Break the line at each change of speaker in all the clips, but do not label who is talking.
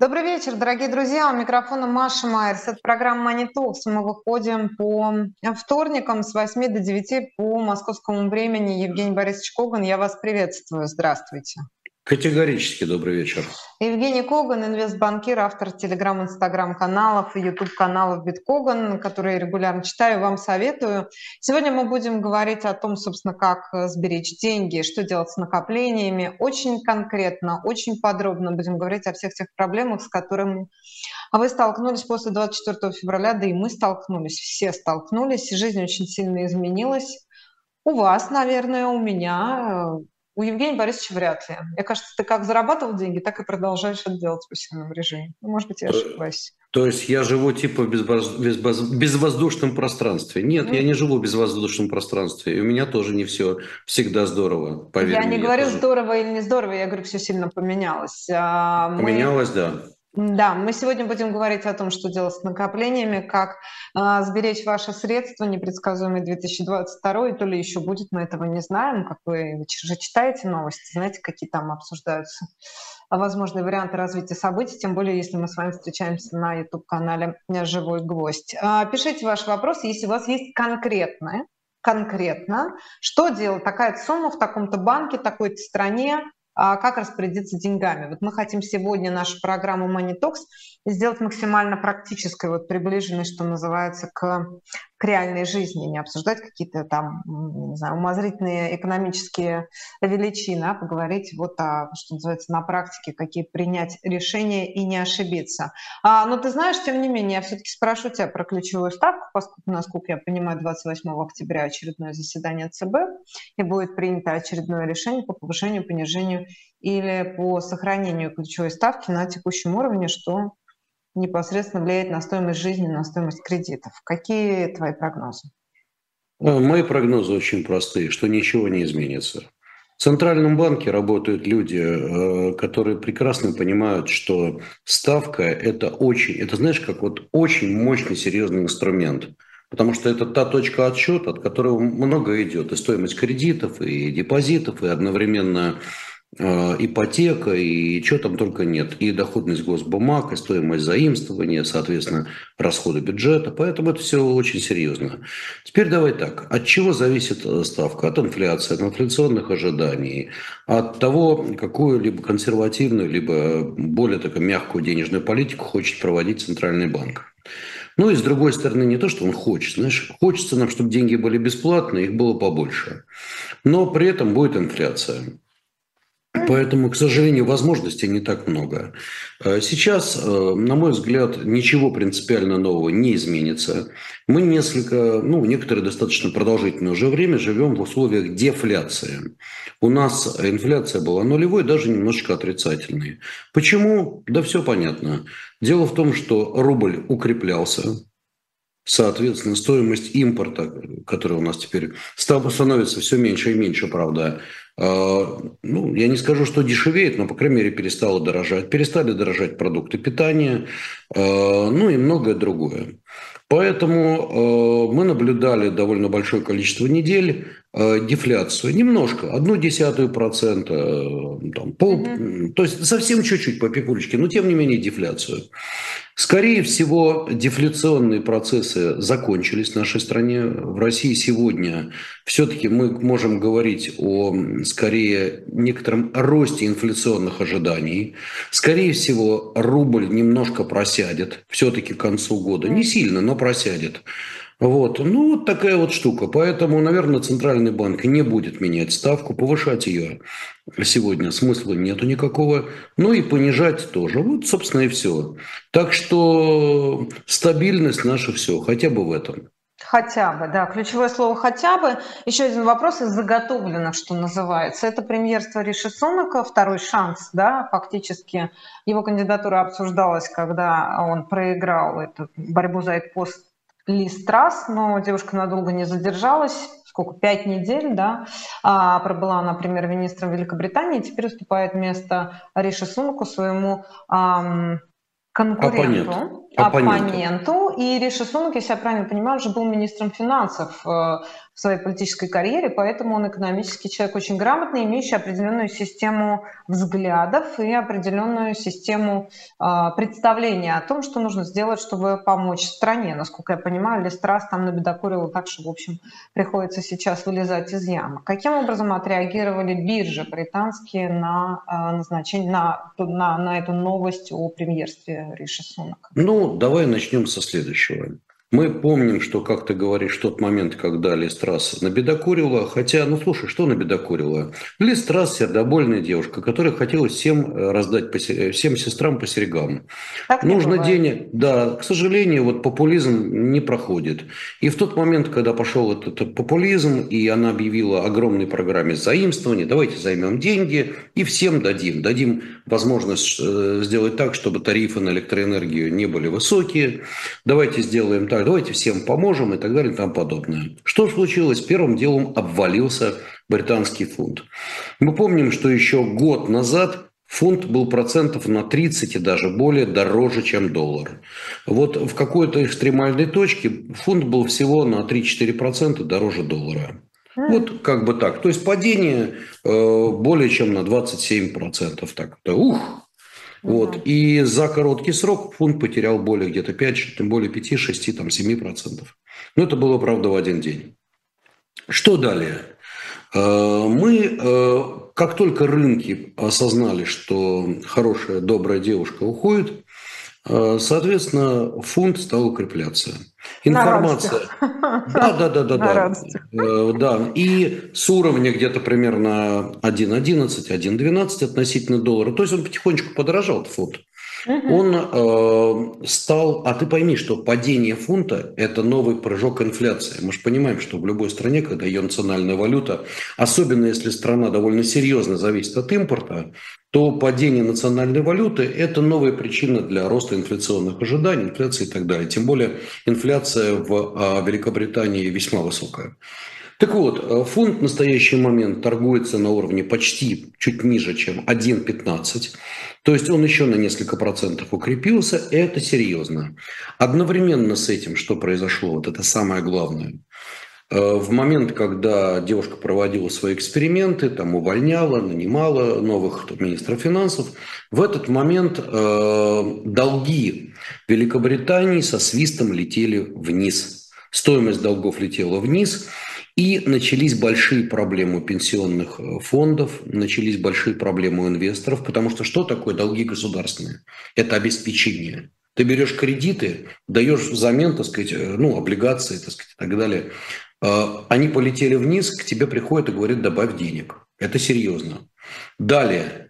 Добрый вечер, дорогие друзья. У микрофона Маша Майерс. Это программа Money. Мы выходим по вторникам с 8 до 9 по московскому времени. Евгений Борисович Коган, я вас приветствую. Здравствуйте.
Категорически добрый вечер.
Евгений Коган, инвестбанкир, автор телеграм, инстаграм каналов и ютуб каналов Биткоган, которые регулярно читаю, вам советую. Сегодня мы будем говорить о том, собственно, как сберечь деньги, что делать с накоплениями. Очень конкретно, очень подробно будем говорить о всех тех проблемах, с которыми вы столкнулись после 24 февраля, да и мы столкнулись, все столкнулись, жизнь очень сильно изменилась. У вас, наверное, у меня, у Евгения Борисовича вряд ли. Мне кажется, ты как зарабатывал деньги, так и продолжаешь это делать в усиленном режиме. Ну, может быть, я ошибаюсь.
То есть я живу типа в безвоздушном пространстве. Нет, mm. я не живу в безвоздушном пространстве. И у меня тоже не все всегда здорово.
Поверь я мне, не говорю тоже. здорово или не здорово, я говорю, все сильно поменялось.
А, поменялось, Мы... да.
Да, мы сегодня будем говорить о том, что делать с накоплениями, как э, сберечь ваши средства, непредсказуемый 2022, то ли еще будет, мы этого не знаем. Как вы, вы же читаете новости, знаете, какие там обсуждаются возможные варианты развития событий, тем более, если мы с вами встречаемся на YouTube-канале «Живой гвоздь». Э, пишите ваши вопросы, если у вас есть конкретное, конкретно, что делать такая сумма в таком-то банке, такой-то стране, а как распорядиться деньгами. Вот мы хотим сегодня нашу программу Money Talks сделать максимально практической, вот приближенной, что называется, к, к реальной жизни, не обсуждать какие-то там, не знаю, умозрительные экономические величины, а поговорить вот о, что называется, на практике, какие принять решения и не ошибиться. А, но ты знаешь, тем не менее, я все-таки спрошу тебя про ключевую ставку, поскольку, насколько я понимаю, 28 октября очередное заседание ЦБ, и будет принято очередное решение по повышению, понижению или по сохранению ключевой ставки на текущем уровне, что непосредственно влияет на стоимость жизни, на стоимость кредитов. Какие твои прогнозы?
Э, мои прогнозы очень простые, что ничего не изменится. В Центральном банке работают люди, э, которые прекрасно понимают, что ставка – это очень, это знаешь, как вот очень мощный, серьезный инструмент. Потому что это та точка отсчета, от которой много идет. И стоимость кредитов, и депозитов, и одновременно ипотека и что там только нет. И доходность госбумаг, и стоимость заимствования, соответственно, расходы бюджета. Поэтому это все очень серьезно. Теперь давай так. От чего зависит э, ставка? От инфляции, от инфляционных ожиданий, от того, какую либо консервативную, либо более такую мягкую денежную политику хочет проводить Центральный банк. Ну и с другой стороны, не то, что он хочет. Знаешь, хочется нам, чтобы деньги были бесплатные, их было побольше. Но при этом будет инфляция. Поэтому, к сожалению, возможностей не так много. Э, сейчас, э, на мой взгляд, ничего принципиально нового не изменится. Мы несколько, ну, некоторое достаточно продолжительное уже время живем в условиях дефляции. У нас инфляция была нулевой, даже немножечко отрицательной. Почему? Да все понятно. Дело в том, что рубль укреплялся, Соответственно, стоимость импорта, который у нас теперь становится все меньше и меньше, правда, а, ну, я не скажу, что дешевеет, но, по крайней мере, перестало дорожать. Перестали дорожать продукты питания, а, ну и многое другое. Поэтому э, мы наблюдали довольно большое количество недель дефляцию. Немножко, одну десятую процента, э, там, пол, mm-hmm. то есть совсем чуть-чуть по пикулечке, но тем не менее дефляцию. Скорее всего, дефляционные процессы закончились в нашей стране. В России сегодня все-таки мы можем говорить о, скорее, некотором росте инфляционных ожиданий. Скорее всего, рубль немножко просядет все-таки к концу года. Не сильно, но просядет. Вот. Ну, вот такая вот штука. Поэтому, наверное, Центральный банк не будет менять ставку, повышать ее сегодня смысла нету никакого. Ну и понижать тоже. Вот, собственно, и все. Так что стабильность наша все, хотя бы в этом.
Хотя бы, да. Ключевое слово «хотя бы». Еще один вопрос из заготовленных, что называется. Это премьерство Риши Сунака, второй шанс, да, фактически. Его кандидатура обсуждалась, когда он проиграл эту борьбу за этот пост Лиз Трасс, но девушка надолго не задержалась, сколько, пять недель, да, а, пробыла она премьер-министром Великобритании, теперь уступает место Риши Сунаку, своему ам, конкуренту, оппоненту. оппоненту. И Риши Сунак, если я правильно понимаю, уже был министром финансов э, в своей политической карьере, поэтому он экономический человек очень грамотный, имеющий определенную систему взглядов и определенную систему э, представления о том, что нужно сделать, чтобы помочь стране. Насколько я понимаю, Листрас там набедокурил так, что, в общем, приходится сейчас вылезать из ямы. Каким образом отреагировали биржи британские на э, назначение, на, на, на эту новость о премьерстве Риши Сунак?
Ну, давай начнем со следующего. Мы помним, что, как ты говоришь, тот момент, когда Листрас набедокурила, хотя, ну слушай, что набедокурила? Листрас сердобольная девушка, которая хотела всем э, раздать, по, всем сестрам по серьгам. Так Нужно денег, да, к сожалению, вот популизм не проходит. И в тот момент, когда пошел этот популизм, и она объявила огромной программе заимствования, давайте займем деньги и всем дадим. Дадим возможность э, сделать так, чтобы тарифы на электроэнергию не были высокие. Давайте сделаем так, давайте всем поможем и так далее и тому подобное. Что случилось? Первым делом обвалился британский фунт. Мы помним, что еще год назад фунт был процентов на 30 и даже более дороже, чем доллар. Вот в какой-то экстремальной точке фунт был всего на 3-4% дороже доллара. Вот как бы так. То есть падение э, более чем на 27%. Так, ух, вот. И за короткий срок фунт потерял более где-то 5, тем более 5, 6, там 7 процентов. Но это было, правда, в один день. Что далее? Э, мы, э, как только рынки осознали, что хорошая, добрая девушка уходит, соответственно, фунт стал укрепляться. Информация. Да, да, да, да, да. Э, да. И с уровня где-то примерно 1.11, 1.12 относительно доллара. То есть он потихонечку подорожал, фунт. Он э, стал, а ты пойми, что падение фунта – это новый прыжок инфляции. Мы же понимаем, что в любой стране, когда ее национальная валюта, особенно если страна довольно серьезно зависит от импорта, то падение национальной валюты – это новая причина для роста инфляционных ожиданий, инфляции и так далее. Тем более инфляция в а, Великобритании весьма высокая. Так вот, э, фунт в настоящий момент торгуется на уровне почти чуть ниже, чем 1,15. То есть он еще на несколько процентов укрепился. Это серьезно. Одновременно с этим, что произошло, вот это самое главное – Э, в момент, когда девушка проводила свои эксперименты, там увольняла, нанимала новых министров финансов, в этот момент э, долги Великобритании со свистом летели вниз. Стоимость долгов летела вниз, и начались большие проблемы пенсионных э, фондов, начались большие проблемы у инвесторов, потому что что такое долги государственные? Это обеспечение. Ты берешь кредиты, даешь взамен, так сказать, э, ну, облигации, так сказать, и так далее. А, они полетели вниз, к тебе приходят и говорят, добавь денег. Это серьезно. Далее.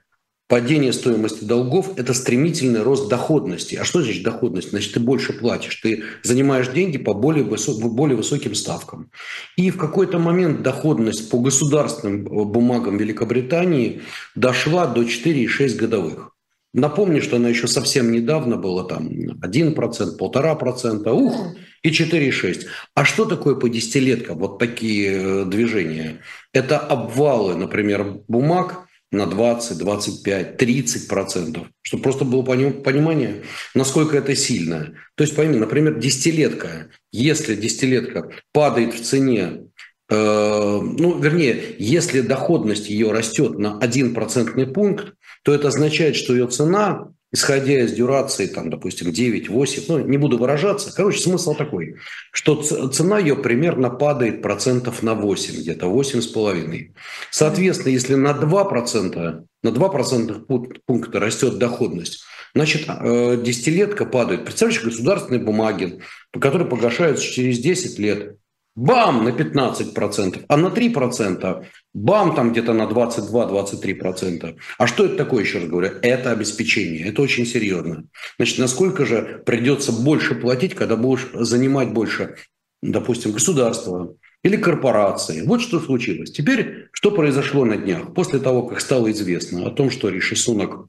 Падение стоимости долгов – это стремительный рост доходности. А что значит доходность? Значит, ты больше платишь, ты занимаешь деньги по более, высо- более высоким ставкам. И в какой-то момент доходность по государственным бумагам Великобритании дошла до 4,6 годовых. Напомню, что она еще совсем недавно была там 1%, 1,5%, ух, и 4,6. А что такое по десятилеткам вот такие э, движения? Это обвалы, например, бумаг на 20, 25, 30 процентов. Чтобы просто было понимание, насколько это сильно. То есть, пойми, например, десятилетка. Если десятилетка падает в цене э, ну, вернее, если доходность ее растет на 1 процентный пункт, то это означает, что ее цена, исходя из дюрации, там, допустим, 9-8, ну, не буду выражаться, короче, смысл такой, что цена ее примерно падает процентов на 8, где-то 8,5. Соответственно, если на 2%, на 2 процентных пункта растет доходность, значит, э, десятилетка падает. Представляешь, государственные бумаги, которые погашаются через 10 лет, бам, на 15%, а на 3% бам, там где-то на 22-23%. А что это такое, еще раз говорю? Это обеспечение, это очень серьезно. Значит, насколько же придется больше платить, когда будешь занимать больше, допустим, государства или корпорации. Вот что случилось. Теперь, что произошло на днях? После того, как стало известно о том, что Риши Сунак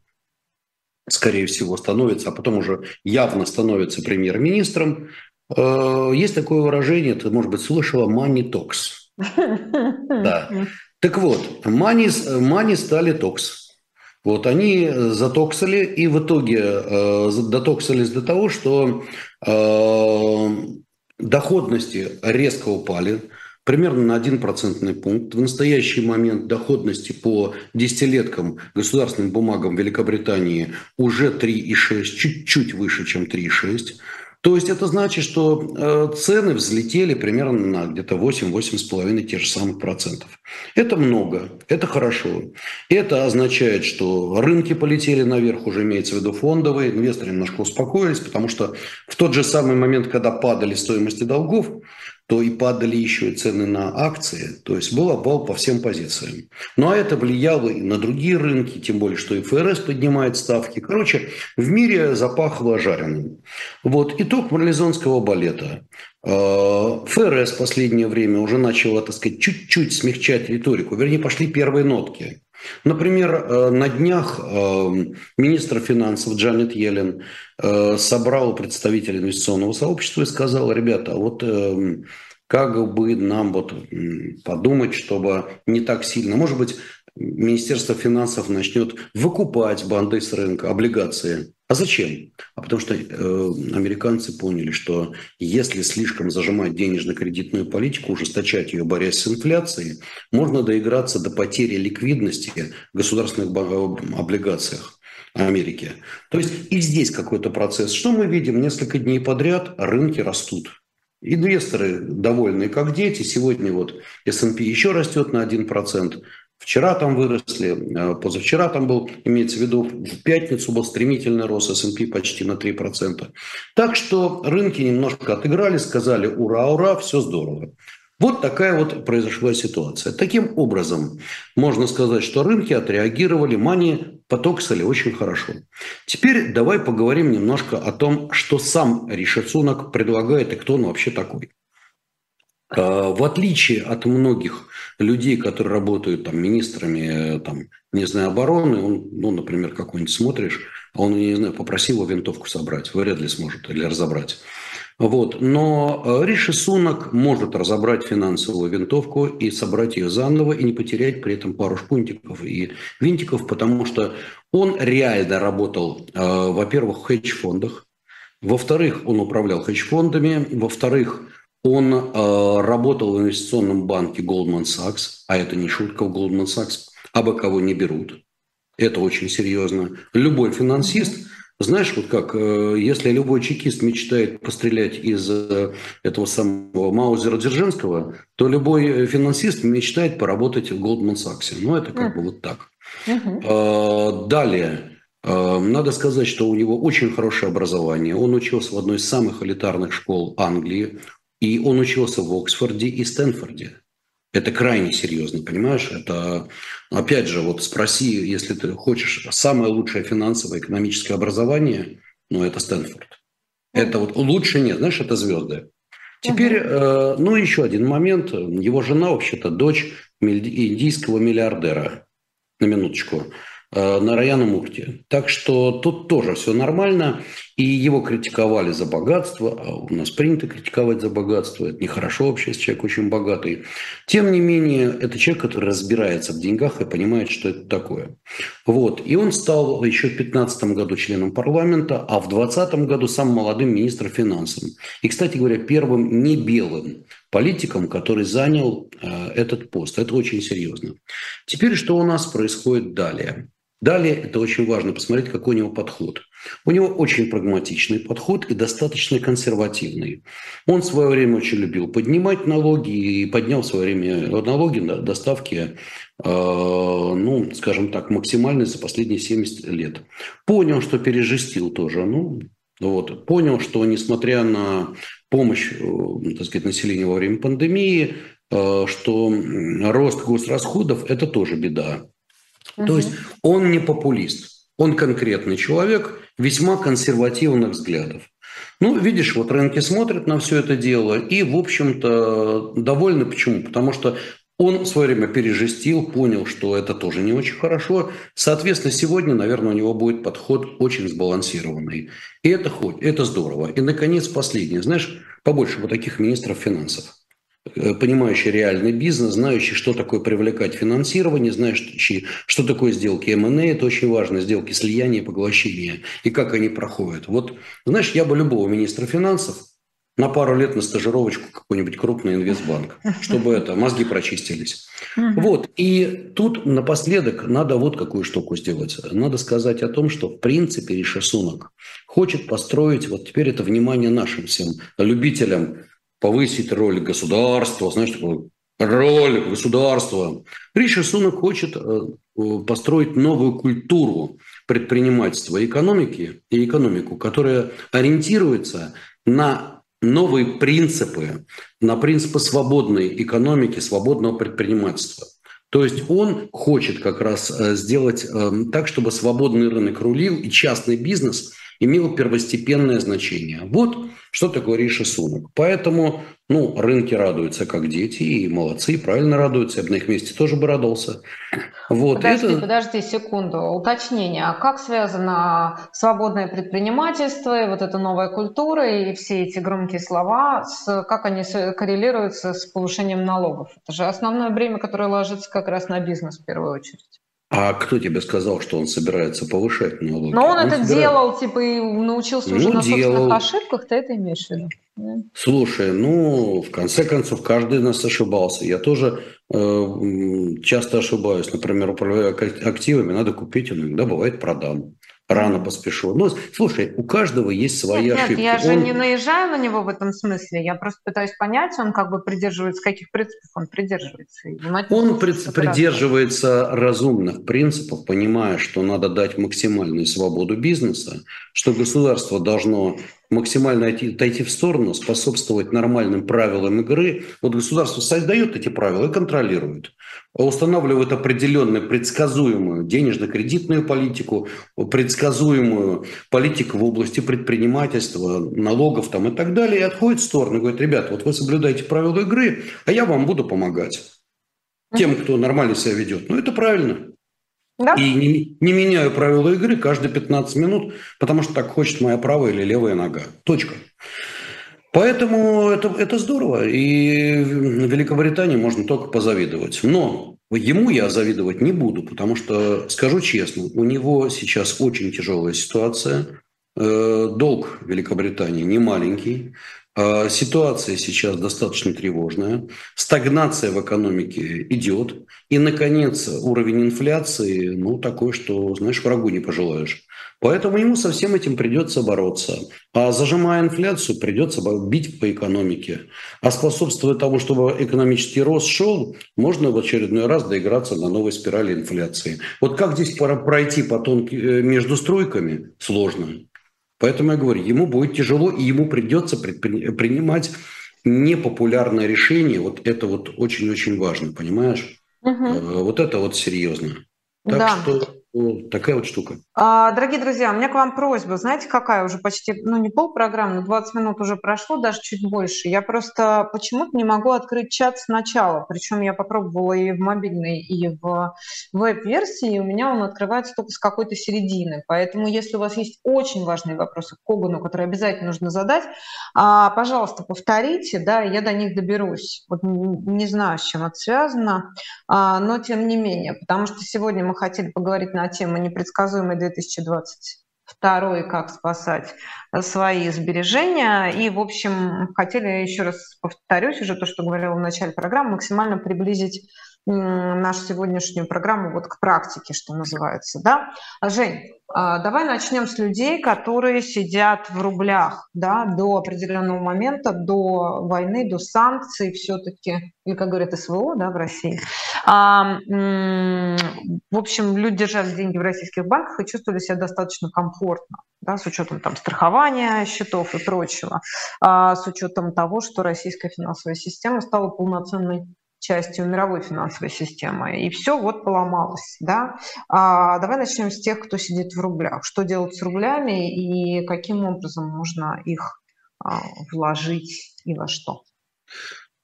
скорее всего, становится, а потом уже явно становится премьер-министром, есть такое выражение, ты, может быть, слышала, money talks. Да. Так вот, money, money стали токс. Вот они затоксали и в итоге э, дотоксались до того, что э, доходности резко упали, примерно на 1 процентный пункт. В настоящий момент доходности по десятилеткам государственным бумагам Великобритании уже 3,6, чуть-чуть выше, чем 3,6. То есть это значит, что э, цены взлетели примерно на где-то 8-8,5 тех же самых процентов. Это много, это хорошо. Это означает, что рынки полетели наверх, уже имеется в виду фондовые, инвесторы немножко успокоились, потому что в тот же самый момент, когда падали стоимости долгов, то и падали еще и цены на акции, то есть был обвал по всем позициям. Ну а это влияло и на другие рынки, тем более, что и ФРС поднимает ставки. Короче, в мире запахло жареным. Вот итог марлезонского балета. А, ФРС в последнее время уже начала, так сказать, чуть-чуть смягчать риторику. Вернее, пошли первые нотки. Например, э, на днях э, министр финансов Джанет Йеллен э, собрал представителей инвестиционного сообщества и сказал, ребята, вот как бы нам вот подумать, чтобы не так сильно, может быть, Министерство финансов начнет выкупать банды с рынка, облигации. А зачем? А потому что э, американцы поняли, что если слишком зажимать денежно-кредитную политику, ужесточать ее, борясь с инфляцией, можно доиграться до потери ликвидности в государственных э, облигациях. Америки. То есть и здесь какой-то процесс. Что мы видим? Несколько дней подряд рынки растут. Инвесторы довольны, как дети. Сегодня вот S&P еще растет на 1%. Вчера там выросли, э, позавчера там был, имеется в виду, в пятницу был стремительный рост S&P почти на 3%. Так что рынки немножко отыграли, сказали ура, ура, все здорово. Вот такая вот произошла ситуация. Таким образом, можно сказать, что рынки отреагировали, мани потоксали очень хорошо. Теперь давай поговорим немножко о том, что сам Риши Сунак предлагает и кто он вообще такой. А, в отличие от многих людей, которые работают там министрами, там, не знаю, обороны, он, ну, например, какой-нибудь смотришь, а он, не знаю, попросил его винтовку собрать, вряд ли сможет или разобрать. Вот. Но э, Риши Сунак может разобрать финансовую винтовку и собрать ее заново, и не потерять при этом пару шпунтиков и винтиков, потому что он реально работал, э, во-первых, в хедж-фондах, во-вторых, он управлял хедж-фондами, во-вторых, он э, работал в инвестиционном банке Goldman Sachs, а это не шутка, в Goldman Sachs абы кого не берут. Это очень серьезно. Любой финансист, знаешь, вот как, э, если любой чекист мечтает пострелять из э, этого самого Маузера Дзержинского, то любой финансист мечтает поработать в Goldman Sachs. Ну, это как бы вот так. Э, далее. Э, надо сказать, что у него очень хорошее образование. Он учился в одной из самых элитарных школ Англии. И он учился в Оксфорде и Стэнфорде. Это крайне серьезно, понимаешь? Это, опять же, вот спроси, если ты хочешь самое лучшее финансовое экономическое образование, ну, это Стэнфорд. Это вот лучше нет, знаешь, это звезды. Теперь, э, ну, еще один момент. Его жена, вообще-то, дочь индийского миллиардера. На минуточку. Э, на Раяна Мурти. Так что тут тоже все нормально. И его критиковали за богатство. А у нас принято критиковать за богатство. Это нехорошо вообще, если человек очень богатый. Тем не менее, это человек, который разбирается в деньгах и понимает, что это такое. Вот. И он стал еще в 2015 году членом парламента, а в 2020 году самым молодым министром финансов. И, кстати говоря, первым не белым политиком, который занял э, этот пост. Это очень серьезно. Теперь что у нас происходит далее? Далее, это очень важно посмотреть, какой у него подход. У него очень прагматичный подход и достаточно консервативный. Он в свое время очень любил поднимать налоги и поднял в свое время налоги на доставки, э, ну, скажем так, максимальные за последние 70 лет. Понял, что пережестил тоже. Ну, вот. Понял, что несмотря на помощь э, так сказать, населению во время пандемии, э, что рост госрасходов – это тоже беда. Угу. То есть он не популист, он конкретный человек весьма консервативных взглядов. Ну, видишь, вот рынки смотрят на все это дело и, в общем-то, довольны. Почему? Потому что он в свое время пережестил, понял, что это тоже не очень хорошо. Соответственно, сегодня, наверное, у него будет подход очень сбалансированный. И это хоть, это здорово. И, наконец, последнее. Знаешь, побольше вот таких министров финансов. Э, понимающий реальный бизнес, знающий, что такое привлекать финансирование, знающий, что такое сделки M&A, это очень важно, сделки слияния и поглощения, и как они проходят. Вот, знаешь, я бы любого министра финансов на пару лет на стажировочку какой-нибудь крупный инвестбанк, чтобы это мозги прочистились. Вот. И тут напоследок надо вот какую штуку сделать. Надо сказать о том, что в принципе Риша Сунок хочет построить, вот теперь это внимание нашим всем любителям повысить роль государства, знаешь, такую роль государства. Риши Сунок хочет э, построить новую культуру предпринимательства экономики, и экономику, которая ориентируется на новые принципы, на принципы свободной экономики, свободного предпринимательства. То есть он хочет как раз э, сделать э, так, чтобы свободный рынок рулил и частный бизнес имел первостепенное значение. Вот что такое Риша Сунок. Поэтому ну, рынки радуются как дети, и молодцы, и правильно радуются. Я бы на их месте тоже бы радовался.
Вот, подожди, это... подожди секунду. Уточнение. А как связано свободное предпринимательство и вот эта новая культура и все эти громкие слова, с, как они коррелируются с повышением налогов? Это же основное бремя, которое ложится как раз на бизнес в первую очередь.
А кто тебе сказал, что он собирается повышать налоги?
Но он, он это собирает... делал, типа, и научился ну, уже на делал. собственных ошибках, ты это имеешь в виду?
Слушай, ну, в конце концов, каждый нас ошибался. Я тоже э, часто ошибаюсь. Например, управляя активами, надо купить, иногда бывает продам рано поспешил. Ну, слушай, у каждого есть свои нет, ошибки.
Нет, я же он... не наезжаю на него в этом смысле. Я просто пытаюсь понять, он как бы придерживается, каких принципов он придерживается.
Он прид- придерживается разумных принципов, понимая, что надо дать максимальную свободу бизнеса, что государство должно максимально отойти в сторону, способствовать нормальным правилам игры. Вот государство создает эти правила и контролирует. Устанавливает определенную предсказуемую денежно-кредитную политику, предсказуемую политику в области предпринимательства, налогов там и так далее, и отходит в сторону. Говорит, ребята, вот вы соблюдаете правила игры, а я вам буду помогать. Тем, кто нормально себя ведет. Ну, это правильно. Да? И не, не меняю правила игры каждые 15 минут, потому что так хочет моя правая или левая нога. Точка. Поэтому это, это здорово. И Великобритании можно только позавидовать. Но ему я завидовать не буду, потому что, скажу честно, у него сейчас очень тяжелая ситуация. Э, долг Великобритании не маленький. А, ситуация сейчас достаточно тревожная, стагнация в экономике идет, и, наконец, уровень инфляции, ну, такой, что, знаешь, врагу не пожелаешь. Поэтому ему со всем этим придется бороться. А зажимая инфляцию, придется бить по экономике. А способствуя тому, чтобы экономический рост шел, можно в очередной раз доиграться на новой спирали инфляции. Вот как здесь пройти по тонким э, между стройками, сложно. Поэтому я говорю, ему будет тяжело, и ему придется принимать непопулярное решение. Вот это вот очень-очень важно, понимаешь? Угу. Вот это вот серьезно. Так да. что ну, такая вот штука.
А, дорогие друзья, у меня к вам просьба. Знаете, какая уже почти, ну не полпрограммы, но 20 минут уже прошло, даже чуть больше. Я просто почему-то не могу открыть чат сначала. Причем я попробовала и в мобильной, и в веб-версии, и у меня он открывается только с какой-то середины. Поэтому, если у вас есть очень важные вопросы к Когану, которые обязательно нужно задать, а, пожалуйста, повторите, да, я до них доберусь. Вот не знаю, с чем это связано, а, но тем не менее, потому что сегодня мы хотели поговорить на на тему «Непредсказуемый 2022 и как спасать свои сбережения». И, в общем, хотели, еще раз повторюсь уже то, что говорила в начале программы, максимально приблизить нашу сегодняшнюю программу вот к практике, что называется. Да? Жень, давай начнем с людей, которые сидят в рублях да, до определенного момента, до войны, до санкций все-таки, или, как говорят, СВО да, в России. А, в общем, люди держали деньги в российских банках и чувствовали себя достаточно комфортно, да, с учетом там, страхования счетов и прочего, а, с учетом того, что российская финансовая система стала полноценной частью мировой финансовой системы. И все вот поломалось. Да? А давай начнем с тех, кто сидит в рублях. Что делать с рублями и каким образом можно их а, вложить и во что?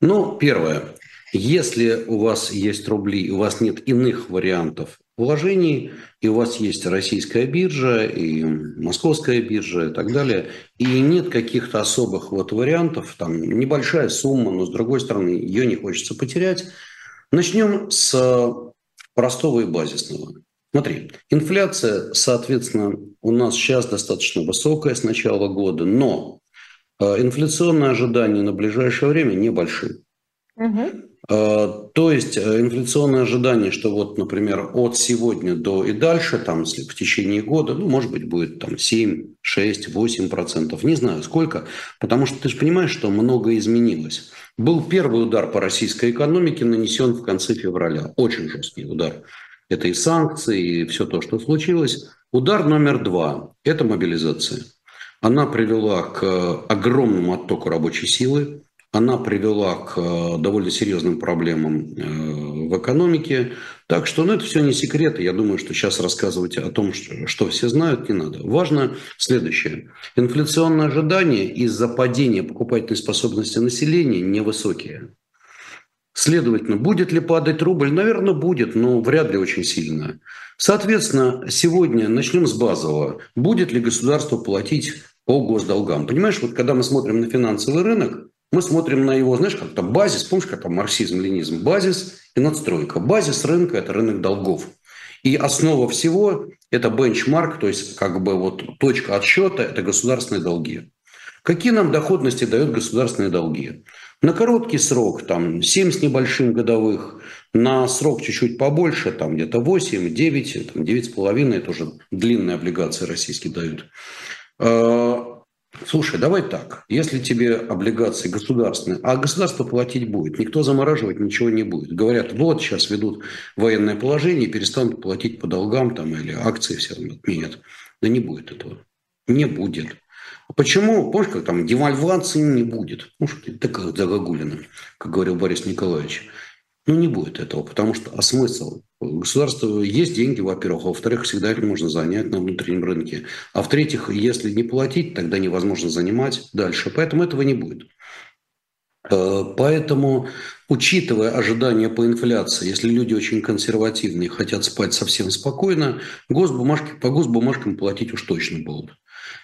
Ну, первое. Если у вас есть рубли, у вас нет иных вариантов вложений, и у вас есть российская биржа, и московская биржа, и так далее, и нет каких-то особых вот вариантов, там небольшая сумма, но с другой стороны ее не хочется потерять, начнем с простого и базисного. Смотри, инфляция, соответственно, у нас сейчас достаточно высокая с начала года, но инфляционные ожидания на ближайшее время небольшие. Угу. То есть инфляционные ожидания, что вот, например, от сегодня до и дальше, там, в течение года, ну, может быть, будет там 7, 6, 8 процентов, не знаю сколько, потому что ты же понимаешь, что многое изменилось. Был первый удар по российской экономике, нанесен в конце февраля, очень жесткий удар. Это и санкции, и все то, что случилось. Удар номер два – это мобилизация. Она привела к огромному оттоку рабочей силы, она привела к э, довольно серьезным проблемам э, в экономике. Так что, ну, это все не секреты. Я думаю, что сейчас рассказывать о том, что, все знают, не надо. Важно следующее. Инфляционные ожидания из-за падения покупательной способности населения невысокие. Следовательно, будет ли падать рубль? Наверное, будет, но вряд ли очень сильно. Соответственно, сегодня начнем с базового. Будет ли государство платить по госдолгам? Понимаешь, вот когда мы смотрим на финансовый рынок, мы смотрим на его, знаешь, как-то базис, помнишь, как там марксизм, ленизм, базис и надстройка. Базис рынка – это рынок долгов. И основа всего – это бенчмарк, то есть как бы вот точка отсчета – это государственные долги. Какие нам доходности дают государственные долги? На короткий срок, там, 7 с небольшим годовых, на срок чуть-чуть побольше, там, где-то 8, 9, там, 9,5, это уже длинные облигации российские дают. Слушай, давай так. Если тебе облигации государственные, а государство платить будет, никто замораживать ничего не будет. Говорят, вот сейчас ведут военное положение, перестанут платить по долгам там или акции все равно отменят. Да не будет этого. Не будет. Почему? Помнишь, как там девальвации не будет? Ну, что такая загогулина, как говорил Борис Николаевич. Ну, не будет этого, потому что, а смысл? У государства есть деньги, во-первых, а во-вторых, всегда их можно занять на внутреннем рынке. А в-третьих, если не платить, тогда невозможно занимать дальше. Поэтому этого не будет. Э, поэтому, учитывая ожидания по инфляции, если люди очень консервативные, хотят спать совсем спокойно, госбумажки, по госбумажкам платить уж точно будут.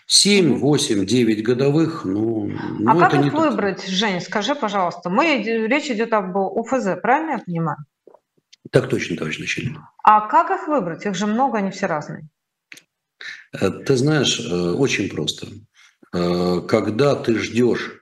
7, 8, 9 годовых, ну,
ну а как их выбрать, так. Жень, скажи, пожалуйста. Мы, речь идет об УФЗ, правильно я понимаю?
Так точно, товарищ начальник.
А как их выбрать? Их же много, они все разные.
Э, ты знаешь, э, очень просто. Э, когда ты ждешь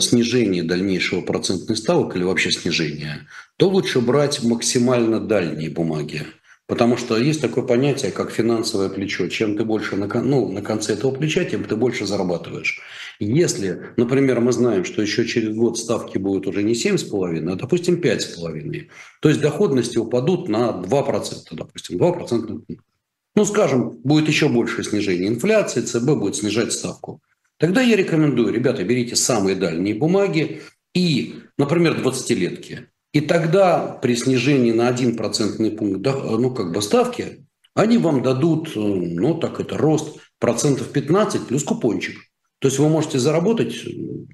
снижения дальнейшего процентных ставок или вообще снижения, то лучше брать максимально дальние бумаги. Потому что есть такое понятие, как финансовое плечо. Чем ты больше на, ну, на конце этого плеча, тем ты больше зарабатываешь. Если, например, мы знаем, что еще через год ставки будут уже не 7,5, а, допустим, 5,5, то есть доходности упадут на 2%, допустим, 2%. Ну, скажем, будет еще большее снижение инфляции, ЦБ будет снижать ставку. Тогда я рекомендую, ребята, берите самые дальние бумаги и, например, 20-летки. И тогда при снижении на 1 процентный пункт ну, как бы ставки, они вам дадут, э, ну так это рост процентов 15 плюс купончик. То есть вы можете заработать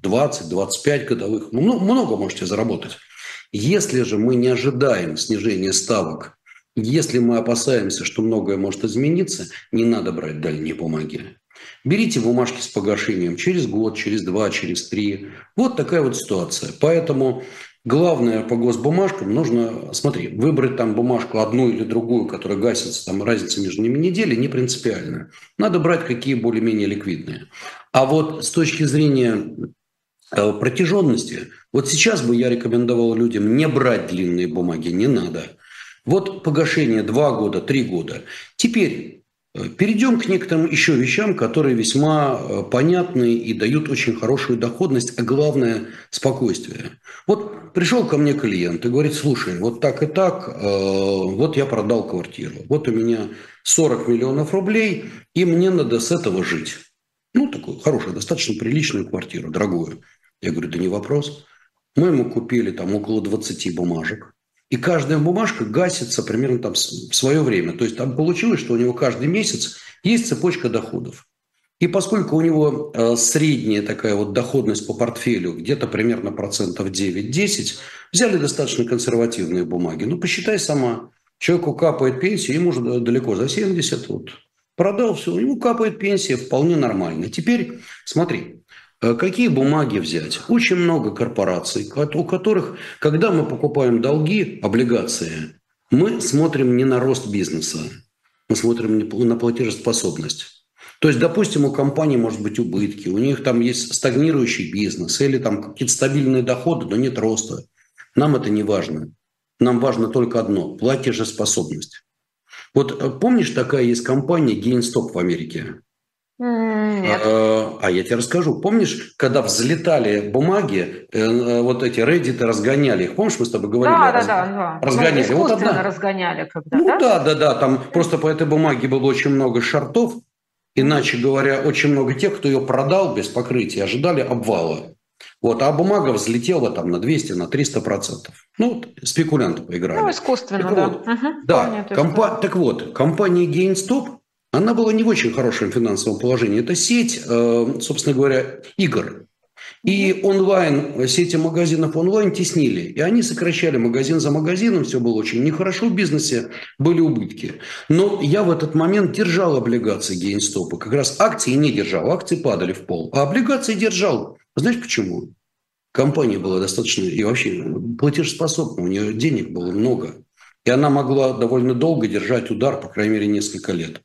20-25 годовых, ну, много можете заработать. Если же мы не ожидаем снижения ставок, если мы опасаемся, что многое может измениться, не надо брать дальние бумаги. Берите бумажки с погашением через год, через два, через три. Вот такая вот ситуация. Поэтому Главное по госбумажкам нужно, смотри, выбрать там бумажку одну или другую, которая гасится, там разница между ними недели, не принципиально. Надо брать какие более-менее ликвидные. А вот с точки зрения э, протяженности, вот сейчас бы я рекомендовал людям не брать длинные бумаги, не надо. Вот погашение 2 года, 3 года. Теперь э, перейдем к некоторым еще вещам, которые весьма э, понятны и дают очень хорошую доходность, а главное – спокойствие. Вот Пришел ко мне клиент и говорит, слушай, вот так и так, вот я продал квартиру. Вот у меня 40 миллионов рублей, и мне надо с этого жить. Ну, такую хорошую, достаточно приличную квартиру, дорогую. Я говорю, да не вопрос. Мы ему купили там около 20 бумажек. И каждая бумажка гасится примерно там в свое время. То есть там получилось, что у него каждый месяц есть цепочка доходов. И поскольку у него э, средняя такая вот доходность по портфелю где-то примерно процентов 9-10, взяли достаточно консервативные бумаги. Ну, посчитай сама. Человеку капает пенсия, ему уже далеко за 70, вот. Продал все, ему капает пенсия вполне нормально. Теперь смотри, э, Какие бумаги взять? Очень много корпораций, у которых, когда мы покупаем долги, облигации, мы смотрим не на рост бизнеса, мы смотрим на платежеспособность. То есть, допустим, у компании может быть убытки, у них там есть стагнирующий бизнес или там какие-то стабильные доходы, но нет роста. Нам это не важно. Нам важно только одно – платежеспособность. Вот э, помнишь, такая есть компания GameStop в Америке?
Нет.
А, а я тебе расскажу. Помнишь, когда взлетали бумаги, э, э, вот эти Reddit разгоняли их? Помнишь, мы с тобой говорили?
Да, да, да, да.
Разгоняли.
Ну, вот одна... разгоняли когда,
Ну да? да, да, да. Там просто по этой бумаге было очень много шартов. Иначе говоря, очень много тех, кто ее продал без покрытия, ожидали обвала. Вот, а бумага взлетела там на 200, на 300 процентов. Ну, спекулянты поиграли.
Ну, искусственно,
так
да.
Вот, угу, да, компа- так вот, компания GameStop, она была не в очень хорошем финансовом положении. Это сеть, э, собственно говоря, игр. И онлайн, сети магазинов онлайн теснили. И они сокращали магазин за магазином, все было очень нехорошо в бизнесе, были убытки. Но я в этот момент держал облигации GameStop. Как раз акции не держал, акции падали в пол. А облигации держал. Знаешь почему? Компания была достаточно и вообще платежеспособна, у нее денег было много. И она могла довольно долго держать удар, по крайней мере, несколько лет.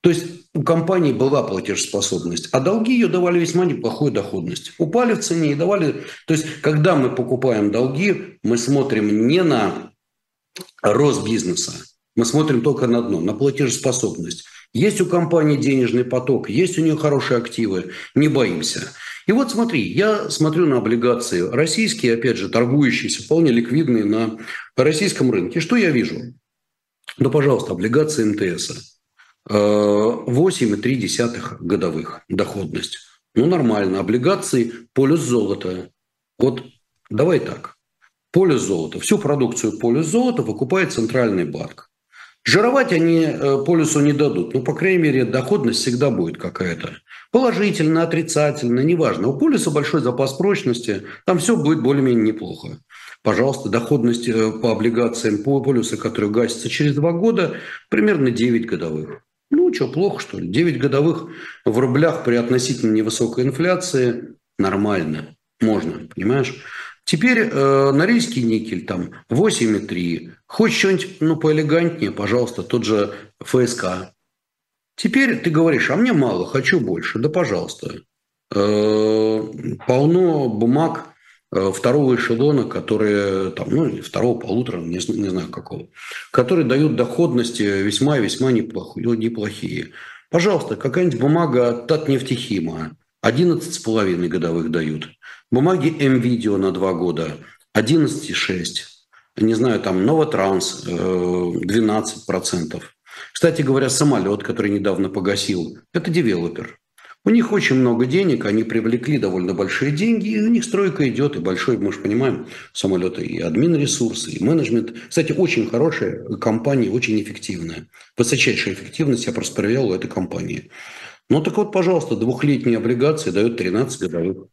То есть у компании была платежеспособность, а долги ее давали весьма неплохую доходность. Упали в цене и давали... То есть когда мы покупаем долги, мы смотрим не на рост бизнеса, мы смотрим только на одно, на платежеспособность. Есть у компании денежный поток, есть у нее хорошие активы, не боимся. И вот смотри, я смотрю на облигации российские, опять же, торгующиеся, вполне ликвидные на российском рынке. Что я вижу? Ну, пожалуйста, облигации МТС. 8,3 годовых доходность. Ну, нормально. Облигации полюс золота. Вот давай так. Полюс золота. Всю продукцию полюс золота выкупает центральный банк. Жировать они э, полюсу не дадут. Ну, по крайней мере, доходность всегда будет какая-то. Положительно, отрицательно, неважно. У полюса большой запас прочности, там все будет более-менее неплохо. Пожалуйста, доходность э, по облигациям по полюса, который гасится через два года, примерно 9 годовых. Ну, что, плохо, что ли? 9 годовых в рублях при относительно невысокой инфляции нормально. Можно, понимаешь? Теперь э, норильский никель там 8,3. Хочешь что-нибудь ну, поэлегантнее, пожалуйста, тот же ФСК. Теперь ты говоришь, а мне мало, хочу больше. Да, пожалуйста. Э, полно бумаг Э, второго эшелона, которые, там, ну, второго, полутора, не, не знаю какого, которые дают доходности весьма-весьма неплохие, неплохие. Пожалуйста, какая-нибудь бумага Татнефтехима, 11,5 годовых дают. Бумаги МВидео на 2 года, 11,6. Не знаю, там Новотранс, 12%. Э, Кстати говоря, самолет, который недавно погасил, это девелопер. У них очень много денег, они привлекли довольно большие деньги, и у них стройка идет, и большой, мы же понимаем, самолеты и админ ресурсы, и менеджмент. Кстати, очень хорошая компания, очень эффективная. Высочайшая эффективность я просто проверял у этой компании. Ну так вот, пожалуйста, двухлетние облигации дают 13 годовых.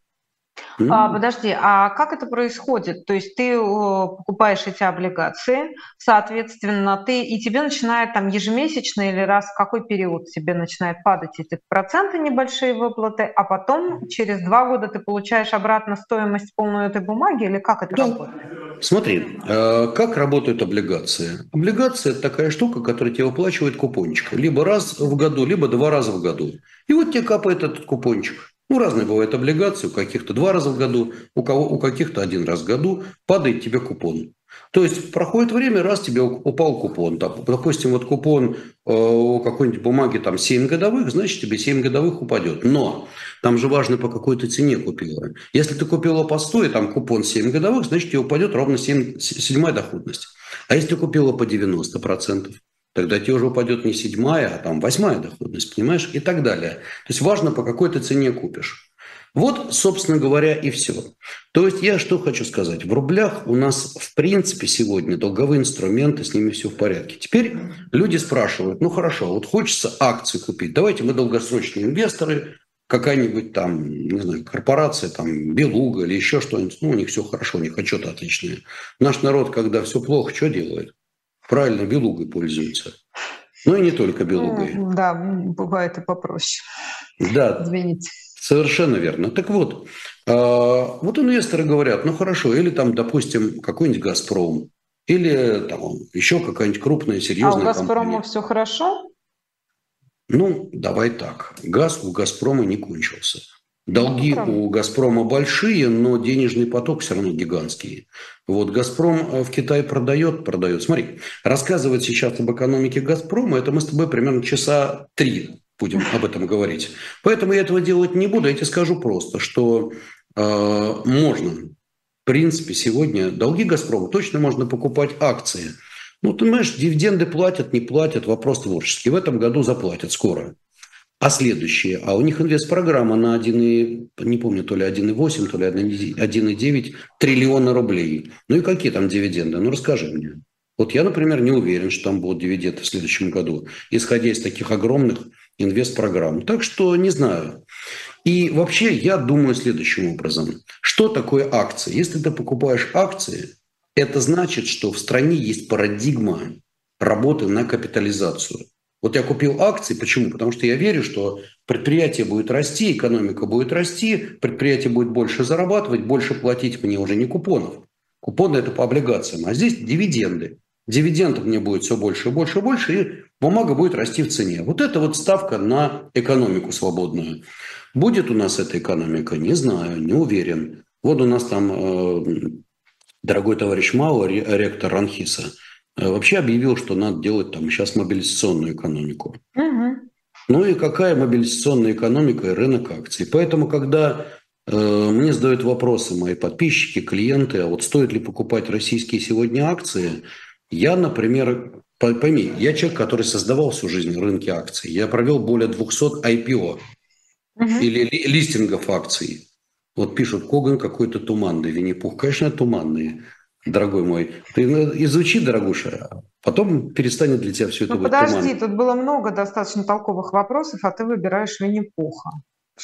Mm. А, подожди, а как это происходит? То есть ты покупаешь эти облигации, соответственно, ты и тебе начинает там ежемесячно или раз в какой период тебе начинает падать эти проценты небольшие выплаты, а потом через два года ты получаешь обратно стоимость полную этой бумаги или как это да. работает?
Смотри, э, как работают облигации? Облигация – это такая штука, которая тебе выплачивает купончик. Либо раз в году, либо два раза в году. И вот тебе капает этот купончик. Ну, разные бывают облигации, у каких-то два раза в году, у, кого, у каких-то один раз в году падает тебе купон. То есть проходит время, раз тебе упал купон. Допустим, вот купон э, у какой-нибудь бумаги там 7 годовых, значит тебе 7 годовых упадет. Но там же важно, по какой ты цене купила. Если ты купила по 100, и там купон 7 годовых, значит тебе упадет ровно 7, седьмая доходность. А если ты купила по 90%, тогда тебе уже упадет не седьмая, а там восьмая доходность, понимаешь, и так далее. То есть важно, по какой ты цене купишь. Вот, собственно говоря, и все. То есть я что хочу сказать. В рублях у нас, в принципе, сегодня долговые инструменты, с ними все в порядке. Теперь люди спрашивают, ну хорошо, вот хочется акции купить. Давайте мы долгосрочные инвесторы, какая-нибудь там, не знаю, корпорация, там, Белуга или еще что-нибудь. Ну, у них все хорошо, у них отчеты отличные. Наш народ, когда все плохо, что делает? Правильно белугой пользуются. Ну и не только белугой.
Да, бывает и попроще.
Да. Извините. Совершенно верно. Так вот, а, вот инвесторы говорят, ну хорошо, или там, допустим, какой-нибудь «Газпром», или там еще какая-нибудь крупная, серьезная
А у «Газпрома» компания. все хорошо?
Ну, давай так. Газ у «Газпрома» не кончился. Долги у «Газпрома» большие, но денежный поток все равно гигантский. Вот «Газпром» э, в Китае продает, продает. Смотри, рассказывать сейчас об экономике «Газпрома» – это мы с тобой примерно часа три будем об этом говорить. Поэтому я этого делать не буду. Я тебе скажу просто, что э, можно, в принципе, сегодня долги «Газпрома» точно можно покупать акции. Ну, ты понимаешь, дивиденды платят, не платят, вопрос творческий. В этом году заплатят скоро. А следующие, а у них инвестпрограмма на 1, не помню, то ли 1,8, то ли 1,9 триллиона рублей. Ну и какие там дивиденды? Ну расскажи мне. Вот я, например, не уверен, что там будут дивиденды в следующем году, исходя из таких огромных инвестпрограмм. Так что не знаю. И вообще я думаю следующим образом. Что такое акции? Если ты покупаешь акции, это значит, что в стране есть парадигма работы на капитализацию. Вот я купил акции. Почему? Потому что я верю, что предприятие будет расти, экономика будет расти, предприятие будет больше зарабатывать, больше платить мне уже не купонов. Купоны – это по облигациям, а здесь дивиденды. Дивидендов мне будет все больше и больше и больше, и бумага будет расти в цене. Вот это вот ставка на экономику свободную. Будет у нас эта экономика? Не знаю, не уверен. Вот у нас там э, дорогой товарищ Мао, ректор Ранхиса – вообще объявил, что надо делать там сейчас мобилизационную экономику. Угу. Ну и какая мобилизационная экономика и рынок акций. Поэтому, когда э, мне задают вопросы мои подписчики, клиенты, а вот стоит ли покупать российские сегодня акции, я, например, пойми, я человек, который создавал всю жизнь рынки акций. Я провел более 200 IPO угу. или ли, листингов акций. Вот пишут, Коган какой-то туманный, Винни-Пух. Конечно, туманные дорогой мой. Ты изучи, дорогуша, потом перестанет для тебя все это
ну,
быть
подожди, туман. тут было много достаточно толковых вопросов, а ты выбираешь Винни-Пуха.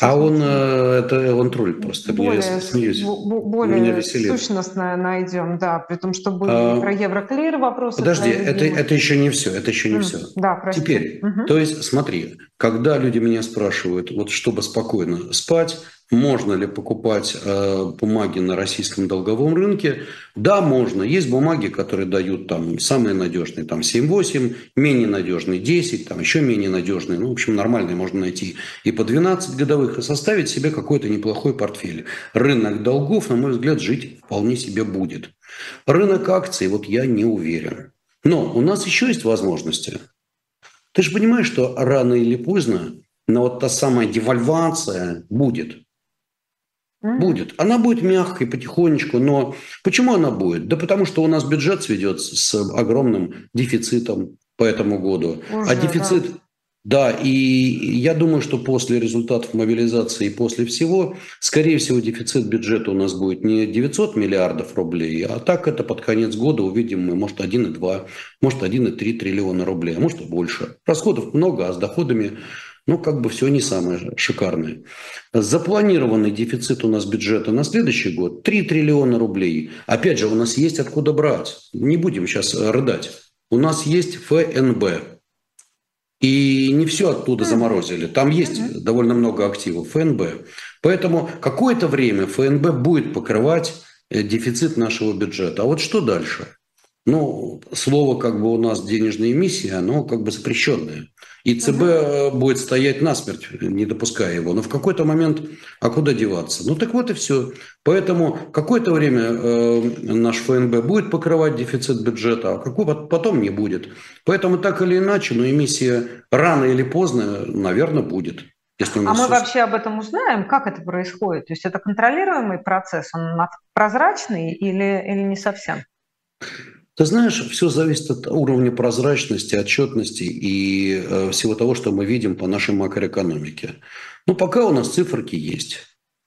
А он, э, это, он троллит просто.
Более, я смеюсь. Более сущностное найдем, да. При том, что были а, про Евроклир вопросы.
Подожди, это, это еще не все. Это еще не mm, все.
Да, прости.
Теперь, угу. то есть смотри, когда люди меня спрашивают, вот чтобы спокойно спать, можно ли покупать э, бумаги на российском долговом рынке? Да, можно. Есть бумаги, которые дают там самые надежные, там 7-8, менее надежные 10, там еще менее надежные. Ну, в общем, нормальные можно найти и по 12 годовых, и составить себе какой-то неплохой портфель. Рынок долгов, на мой взгляд, жить вполне себе будет. Рынок акций, вот я не уверен. Но у нас еще есть возможности. Ты же понимаешь, что рано или поздно, но вот та самая девальвация будет – Будет. Она будет мягкой, потихонечку, но почему она будет? Да потому что у нас бюджет сведется с огромным дефицитом по этому году. Уже, а дефицит, да. да, и я думаю, что после результатов мобилизации и после всего, скорее всего, дефицит бюджета у нас будет не 900 миллиардов рублей, а так это под конец года увидим мы, может, 1,2, может, 1,3 триллиона рублей, а может, и больше. Расходов много, а с доходами ну, как бы все не самое шикарное. Запланированный дефицит у нас бюджета на следующий год 3 триллиона рублей. Опять же, у нас есть откуда брать. Не будем сейчас рыдать. У нас есть ФНБ. И не все оттуда заморозили. Там есть довольно много активов ФНБ. Поэтому какое-то время ФНБ будет покрывать э, дефицит нашего бюджета. А вот что дальше? Ну, слово как бы у нас денежная эмиссия, оно как бы запрещенное. И ЦБ угу. будет стоять насмерть, не допуская его. Но в какой-то момент, а куда деваться? Ну так вот и все. Поэтому какое-то время э, наш ФНБ будет покрывать дефицит бюджета, а какой потом не будет. Поэтому так или иначе, но эмиссия рано или поздно, наверное, будет.
Если а мы вообще об этом узнаем, как это происходит? То есть это контролируемый процесс, он прозрачный или, или не совсем?
Ты знаешь, все зависит от уровня прозрачности, отчетности и э, всего того, что мы видим по нашей макроэкономике. Ну, пока у нас циферки есть.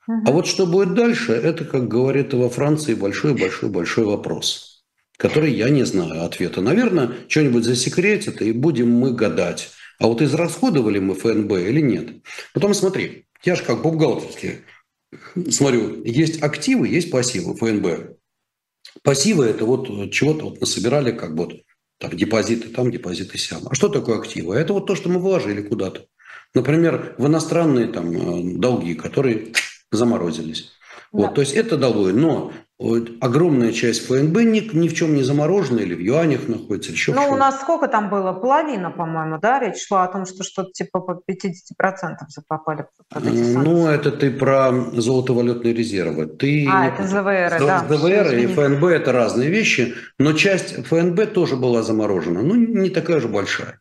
Угу. А вот что будет дальше, это, как говорит во Франции, большой-большой-большой вопрос, который я не знаю ответа. Наверное, что-нибудь засекретит, и будем мы гадать. А вот израсходовали мы ФНБ или нет? Потом смотри, я же как бухгалтерский смотрю, есть активы, есть пассивы ФНБ. Пассивы – это вот э, чего-то вот насобирали, как вот там депозиты там, депозиты сям. А что такое активы? Это вот то, что мы вложили куда-то. Например, в иностранные там э, долги, которые заморозились. Да. Вот, то есть это долой. Но огромная часть ФНБ ни, ни в чем не заморожена или в юанях находится, или еще
Ну, у нас сколько там было? Половина, по-моему, да? Речь шла о том, что что-то типа по 50% попали
под эти санкции. Ну, это ты про золотовалютные резервы. Ты...
А, это ЗВР, да.
ЗВР и ФНБ – это разные вещи, но часть ФНБ тоже была заморожена, ну, не такая же большая.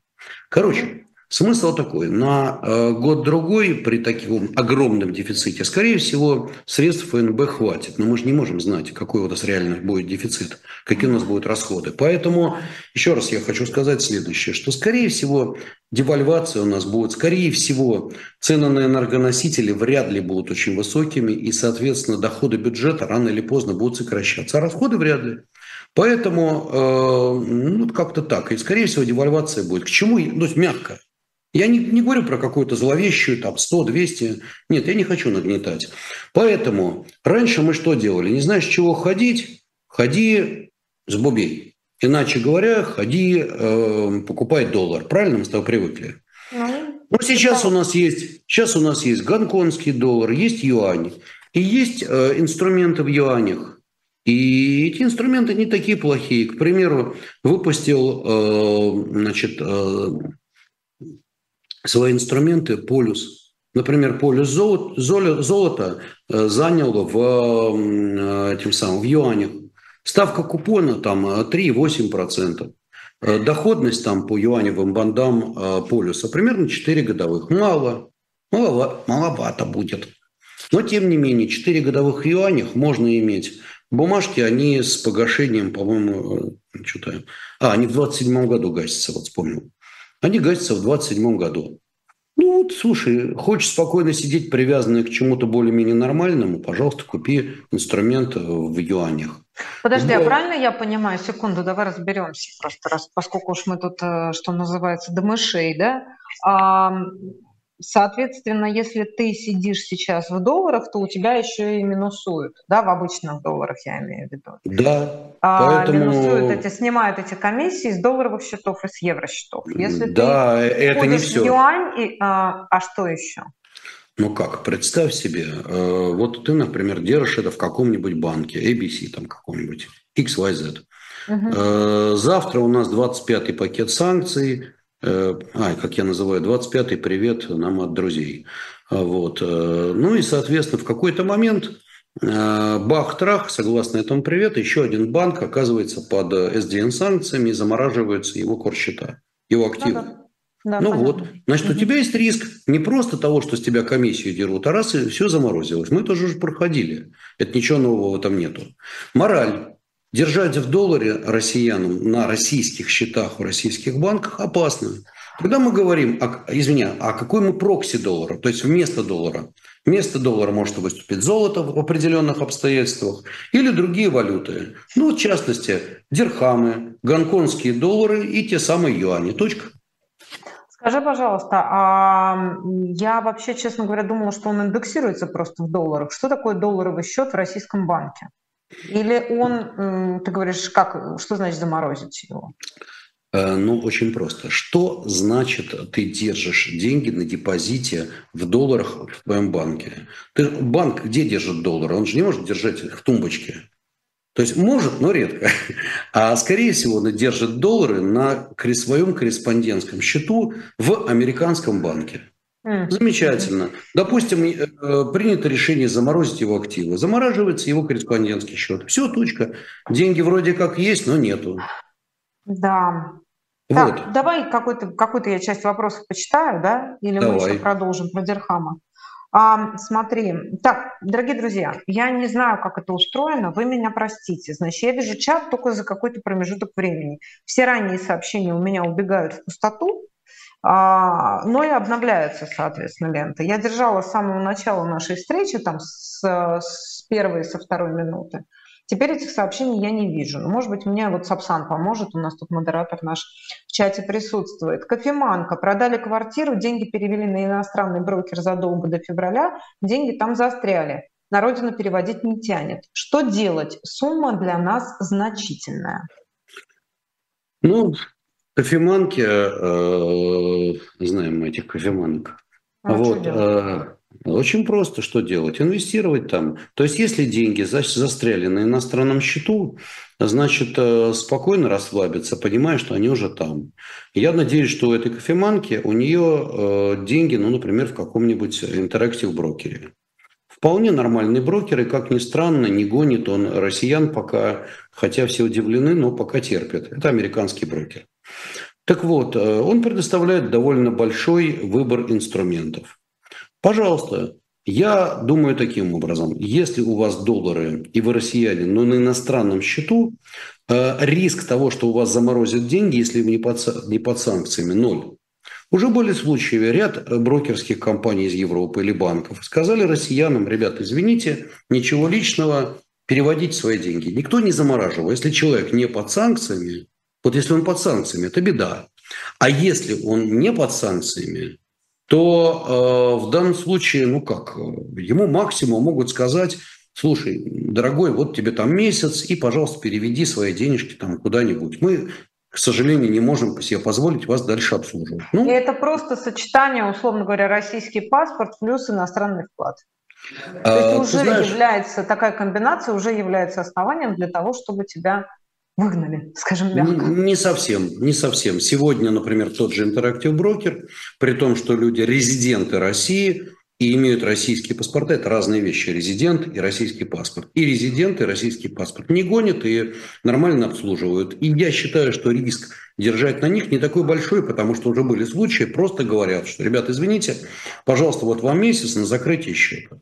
Короче, Смысл такой, на э, год-другой при таком огромном дефиците, скорее всего, средств ФНБ хватит. Но мы же не можем знать, какой у нас реально будет дефицит, какие у нас будут расходы. Поэтому еще раз я хочу сказать следующее, что, скорее всего, девальвация у нас будет, скорее всего, цены на энергоносители вряд ли будут очень высокими, и, соответственно, доходы бюджета рано или поздно будут сокращаться, а расходы вряд ли. Поэтому, э, ну, как-то так. И, скорее всего, девальвация будет. К чему? Ну, мягко. Я не, не говорю про какую-то зловещую, там, 100, 200. Нет, я не хочу нагнетать. Поэтому раньше мы что делали? Не знаешь, чего ходить? Ходи с бубей. Иначе говоря, ходи э, покупай доллар. Правильно мы с тобой привыкли? Ну, ну сейчас у нас есть, сейчас у нас есть гонконгский доллар, есть юань, и есть э, инструменты в юанях. И эти инструменты не такие плохие. К примеру, выпустил э, значит, э, свои инструменты полюс. Например, полюс золота, э, занял в, э, этим самым, в юанях. Ставка купона там 3,8%. Э, доходность там по юаневым бандам полюса примерно 4 годовых. Мало, мало, маловато будет. Но, тем не менее, 4 годовых юанях можно иметь. Бумажки, они с погашением, по-моему, что-то... А, они в 27 году гасятся, вот вспомнил. Они гасятся в 27 году. Ну вот, слушай, хочешь спокойно сидеть привязанный к чему-то более-менее нормальному, пожалуйста, купи инструмент в юанях.
Подожди, Но... а правильно я понимаю, секунду, давай разберемся просто, раз, поскольку уж мы тут, э, что называется, до мышей, да? А, Соответственно, если ты сидишь сейчас в долларах, то у тебя еще и минусуют, да, в обычных долларах я имею в виду.
Да.
А, поэтому... Минусуют эти, снимают эти комиссии с долларовых счетов и с евросчетов. Если
да, ты это не все.
В юань, и, а, а что еще?
Ну как, представь себе, э, вот ты, например, держишь это в каком-нибудь банке, ABC там каком-нибудь, XYZ. Угу. Э, завтра у нас 25-й пакет санкций, а, как я называю, 25-й привет нам от друзей. А, вот. Э, ну и, соответственно, в какой-то момент э, бах-трах, согласно этому привет, еще один банк оказывается под SDN-санкциями и замораживаются его корсчета, его активы. Да, да. ну понятно. вот, значит, у тебя есть риск не просто того, что с тебя комиссию дерут, а раз и все заморозилось. Мы тоже уже проходили. Это ничего нового там нету. Мораль. Держать в долларе россиянам на российских счетах в российских банках опасно. Когда мы говорим, о, извини, а какой мы прокси доллара, то есть вместо доллара. Вместо доллара может выступить золото в определенных обстоятельствах или другие валюты. Ну, в частности, дирхамы, гонконгские доллары и те самые юани. Точка.
Скажи, пожалуйста, а я вообще, честно говоря, думала, что он индексируется просто в долларах. Что такое долларовый счет в российском банке? Или он, ты говоришь, как, что значит заморозить его?
Э, ну, очень просто. Что значит ты держишь деньги на депозите в долларах в твоем банке? Ты, банк где держит доллары? Он же не может держать их в тумбочке. То есть может, но редко. А скорее всего он держит доллары на своем корреспондентском счету в американском банке. Замечательно. Допустим, э, принято решение заморозить его активы. Замораживается его корреспондентский счет. Все, точка. Деньги вроде как есть, но нету.
Да. Вот. Так, давай какую-то какую я часть вопросов почитаю, да? Или давай. мы еще продолжим про Дерхама? А, смотри, так, дорогие друзья, я не знаю, как это устроено, вы меня простите. Значит, я вижу чат только за какой-то промежуток времени. Все ранние сообщения у меня убегают в пустоту, но и обновляются, соответственно, ленты. Я держала с самого начала нашей встречи, там, с, с первой, со второй минуты. Теперь этих сообщений я не вижу. Но, может быть, мне вот Сапсан поможет, у нас тут модератор наш в чате присутствует. Кофеманка. Продали квартиру, деньги перевели на иностранный брокер задолго до февраля, деньги там застряли. На родину переводить не тянет. Что делать? Сумма для нас значительная.
Ну, Кофеманки, э, знаем мы этих кофеманок. А вот, э, Очень просто что делать? Инвестировать там. То есть, если деньги застряли на иностранном счету, значит, э, спокойно расслабиться, понимая, что они уже там. Я надеюсь, что у этой кофеманки, у нее э, деньги, ну, например, в каком-нибудь интерактив-брокере. Вполне нормальный брокер, и, как ни странно, не гонит он россиян пока, хотя все удивлены, но пока терпят. Это американский брокер. Так вот, э, он предоставляет довольно большой выбор инструментов. Пожалуйста, я думаю таким образом. Если у вас доллары и вы россияне, но на иностранном счету, э, риск того, что у вас заморозят деньги, если вы не под, не под санкциями, ноль. Уже были случаи, ряд брокерских компаний из Европы или банков сказали россиянам, ребята, извините, ничего личного, переводите свои деньги. Никто не замораживал. Если человек не под санкциями, вот если он под санкциями, это беда. А если он не под санкциями, то э, в данном случае, ну как, ему максимум могут сказать, слушай, дорогой, вот тебе там месяц, и, пожалуйста, переведи свои денежки там куда-нибудь. Мы, к сожалению, не можем себе позволить вас дальше обслуживать.
Ну, и это просто сочетание, условно говоря, российский паспорт плюс иностранный вклад. То есть а, уже знаешь, является такая комбинация уже является основанием для того, чтобы тебя выгнали, скажем мягко.
Не, не совсем, не совсем. Сегодня, например, тот же интерактив брокер, при том, что люди резиденты России и имеют российские паспорта, это разные вещи, резидент и российский паспорт. И резидент, и российский паспорт не гонят и нормально обслуживают. И я считаю, что риск держать на них не такой большой, потому что уже были случаи, просто говорят, что, ребята, извините, пожалуйста, вот вам месяц на закрытие счета.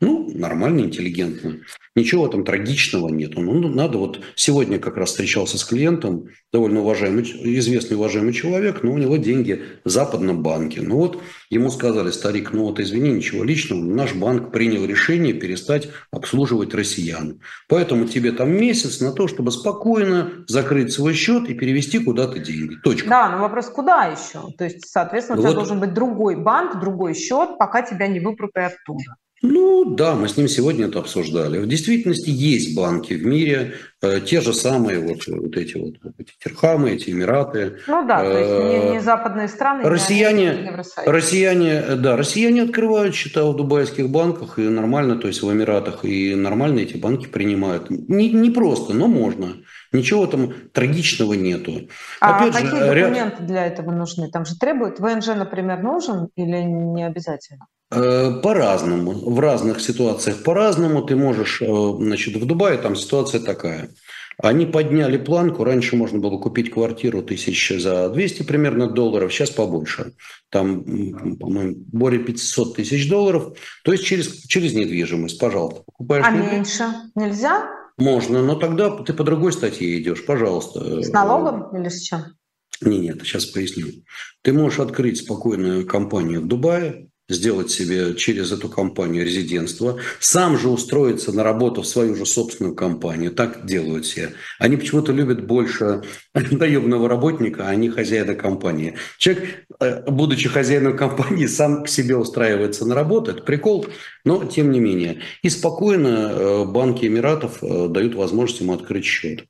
Ну, нормально, интеллигентно. Ничего там трагичного нет. Ну, ну, надо вот... Сегодня как раз встречался с клиентом, довольно уважаемый, известный уважаемый человек, но у него деньги в западном банке. Ну вот ему сказали, старик, ну вот извини, ничего личного, наш банк принял решение перестать обслуживать россиян. Поэтому тебе там месяц на то, чтобы спокойно закрыть свой счет и перевести куда-то деньги. Точка.
Да, но вопрос, куда еще? То есть, соответственно, у тебя вот. должен быть другой банк, другой счет, пока тебя не выпрут оттуда.
Ну да, мы с ним сегодня это обсуждали. В действительности есть банки в мире, э, те же самые вот, вот эти вот эти Терхамы, эти Эмираты.
Ну да, то есть не, не западные страны.
Россияне, не россияне, да, россияне открывают счета в дубайских банках и нормально, то есть в Эмиратах, и нормально эти банки принимают. Не, не просто, но можно. Ничего там трагичного нету.
А Опять какие же, документы ряд... для этого нужны? Там же требуют ВНЖ, например, нужен или не обязательно?
Э, по-разному. В разных ситуациях по-разному. Ты можешь, э, значит, в Дубае там ситуация такая. Они подняли планку. Раньше можно было купить квартиру тысяч за 200 примерно долларов, сейчас побольше. Там, по-моему, более 500 тысяч долларов. То есть через, через недвижимость, пожалуйста.
Покупаешь а меньше нельзя?
Можно, но тогда ты по другой статье идешь, пожалуйста.
С налогом или с чем?
Не, нет, сейчас поясню. Ты можешь открыть спокойную компанию в Дубае, сделать себе через эту компанию резидентство, сам же устроиться на работу в свою же собственную компанию. Так делают все. Они почему-то любят больше наемного работника, а не хозяина компании. Человек, э, будучи хозяином компании, сам к себе устраивается на работу. Это прикол, но тем не менее. И спокойно э, банки Эмиратов э, дают возможность ему открыть счет.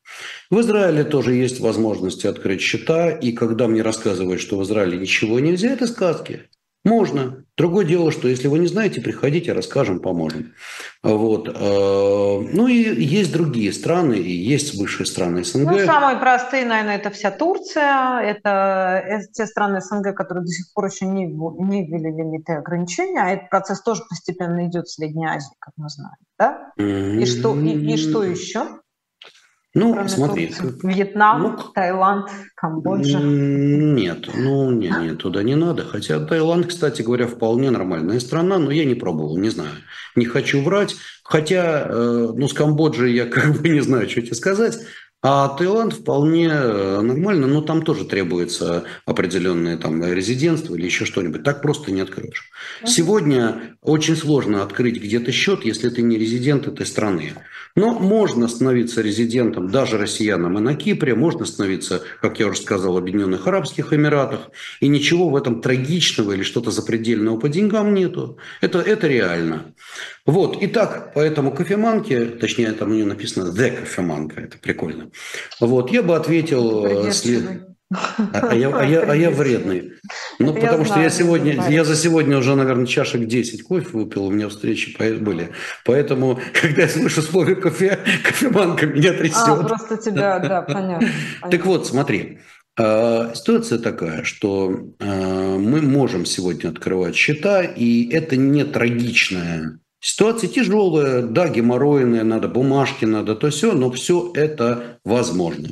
В Израиле тоже есть возможности открыть счета. И когда мне рассказывают, что в Израиле ничего нельзя, это сказки. Можно. Другое дело, что если вы не знаете, приходите, расскажем, поможем. Вот. Э, ну и есть другие страны, и есть высшие страны СНГ. Ну,
самые простые, наверное, это вся Турция, это э, те страны СНГ, которые до сих пор еще не, не ввели лимиты ограничения, а этот процесс тоже постепенно идет в Средней Азии, как мы знаем. Да? И, что, и, и что еще?
Ну, Кроме смотри.
Вьетнам, ну, Таиланд, Камбоджа.
Нет, ну нет, нет, туда не надо. Хотя Таиланд, кстати говоря, вполне нормальная страна, но я не пробовал, не знаю. Не хочу врать. Хотя, э, ну, с Камбоджей я как бы не знаю, что тебе сказать. А Таиланд вполне э, нормально, но там тоже требуется определенное там резидентство или еще что-нибудь. Так просто не откроешь. Сегодня очень сложно открыть где-то счет, если ты не резидент этой страны. Но можно становиться резидентом даже россиянам и на Кипре, можно становиться, как я уже сказал, в Объединенных Арабских Эмиратах. И ничего в этом трагичного или что-то запредельного по деньгам нету. Это, это реально. Вот, итак, поэтому кофеманке, точнее, там у нее написано «the кофеманка», это прикольно. Вот, я бы ответил... Э, след... А, а, я, а, я, а я вредный. Ну, это потому я что я сегодня, я за сегодня уже, наверное, чашек 10 кофе выпил, у меня встречи были. Поэтому, когда я слышу слово кофе, кофеманка меня трясет. А,
просто тебя, да, понятно.
Так вот, смотри. А, ситуация такая, что а, мы можем сегодня открывать счета, и это не трагичная ситуация, тяжелая, да, геморройная, надо бумажки, надо то все, но все это возможно.